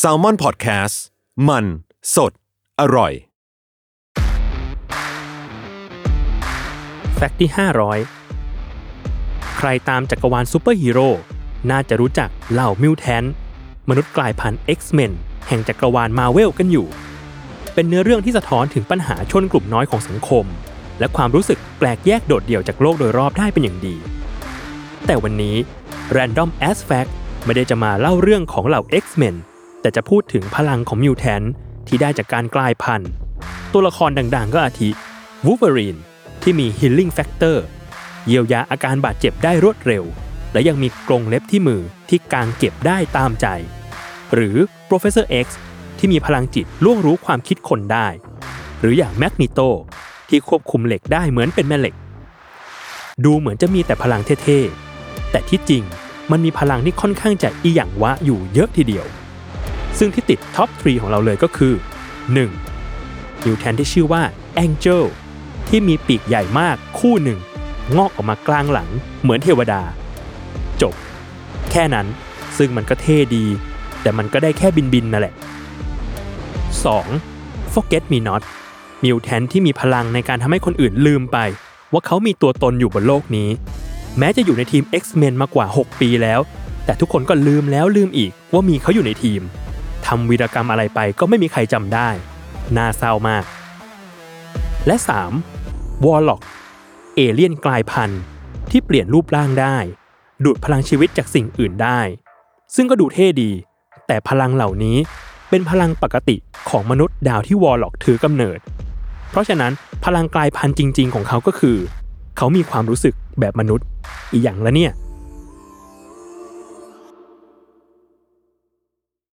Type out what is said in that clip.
Salmon Podcast มัน สด อร่อย fact ที่ 500 ใครตามจักรวาลซูเปอร์ฮีโร่น่าจะรู้จักเหล่า mutant มนุษย์กลายพันธุ์ X-Men แห่งจักรวาลมาเวลกันอยู่ เป็นเนื้อเรื่องที่สะท้อนถึงปัญหาชนกลุ่มน้อยของสังคม และความรู้สึกแปลกแยกโดดเดี่ยวจากโลกโดยรอบได้เป็นอย่างดี แต่วันนี้ Random As Fact ไม่ได้จะมาเล่าเรื่องของเหล่า X-Men แต่จะพูดถึงพลังของมิวแทนที่ได้จากการกลายพันธุ์ ตัวละครดังๆ ก็อาทิ Wolverine ที่มี Healing Factor เยียวยาอาการบาดเจ็บได้รวดเร็ว และยังมีกรงเล็บที่มือที่กางเก็บได้ตามใจ หรือ Professor X ที่มีพลังจิตล่วงรู้ความคิดคนได้ หรืออย่าง Magneto ที่ควบคุมเหล็กได้เหมือนเป็นแม่เหล็ก ดูเหมือนจะมีแต่พลังเท่ๆ แต่ที่จริง มันมีพลังที่ค่อนข้างจะอีหยังวะอยู่เยอะทีเดียว ซึ่งที่ติดท็อป 3 ของเราเลยก็คือ 1. นิวแทนที่ชื่อว่า Angel ที่มีปีกใหญ่มากคู่หนึ่ง งอกออกมากลางหลังเหมือนเทวดา จบ แค่นั้นซึ่งมันก็เท่ดี แต่มันก็ได้แค่บินบินๆนั่นแหละ 2. Forget Me Not mutant ที่มีพลังในการทำให้คนอื่นลืมไป ว่าเขามีตัวตนอยู่บนโลกนี้ แม้จะอยู่ในทีม X-Men มากว่า 6 ปีแล้ว แต่ทุกคนก็ลืมแล้วลืมอีกว่ามีเขาอยู่ในทีมทำวีรกรรมอะไรไปก็ไม่มีใครจำได้ น่าเศร้ามาก และ 3. Warlock เอเลี่ยนกลายพันธุ์ที่เปลี่ยนรูปร่างได้ ดูดพลังชีวิตจากสิ่งอื่นได้ ซึ่งก็ดูเท่ดี แต่พลังเหล่านี้เป็นพลังปกติของมนุษย์ดาวที่วอลล็อกถือกำเนิด เพราะฉะนั้นพลังกลายพันธุ์จริง ๆ ของเขาก็คือ เขามีความรู้สึกแบบมนุษย์ อีกอย่างละเนี่ย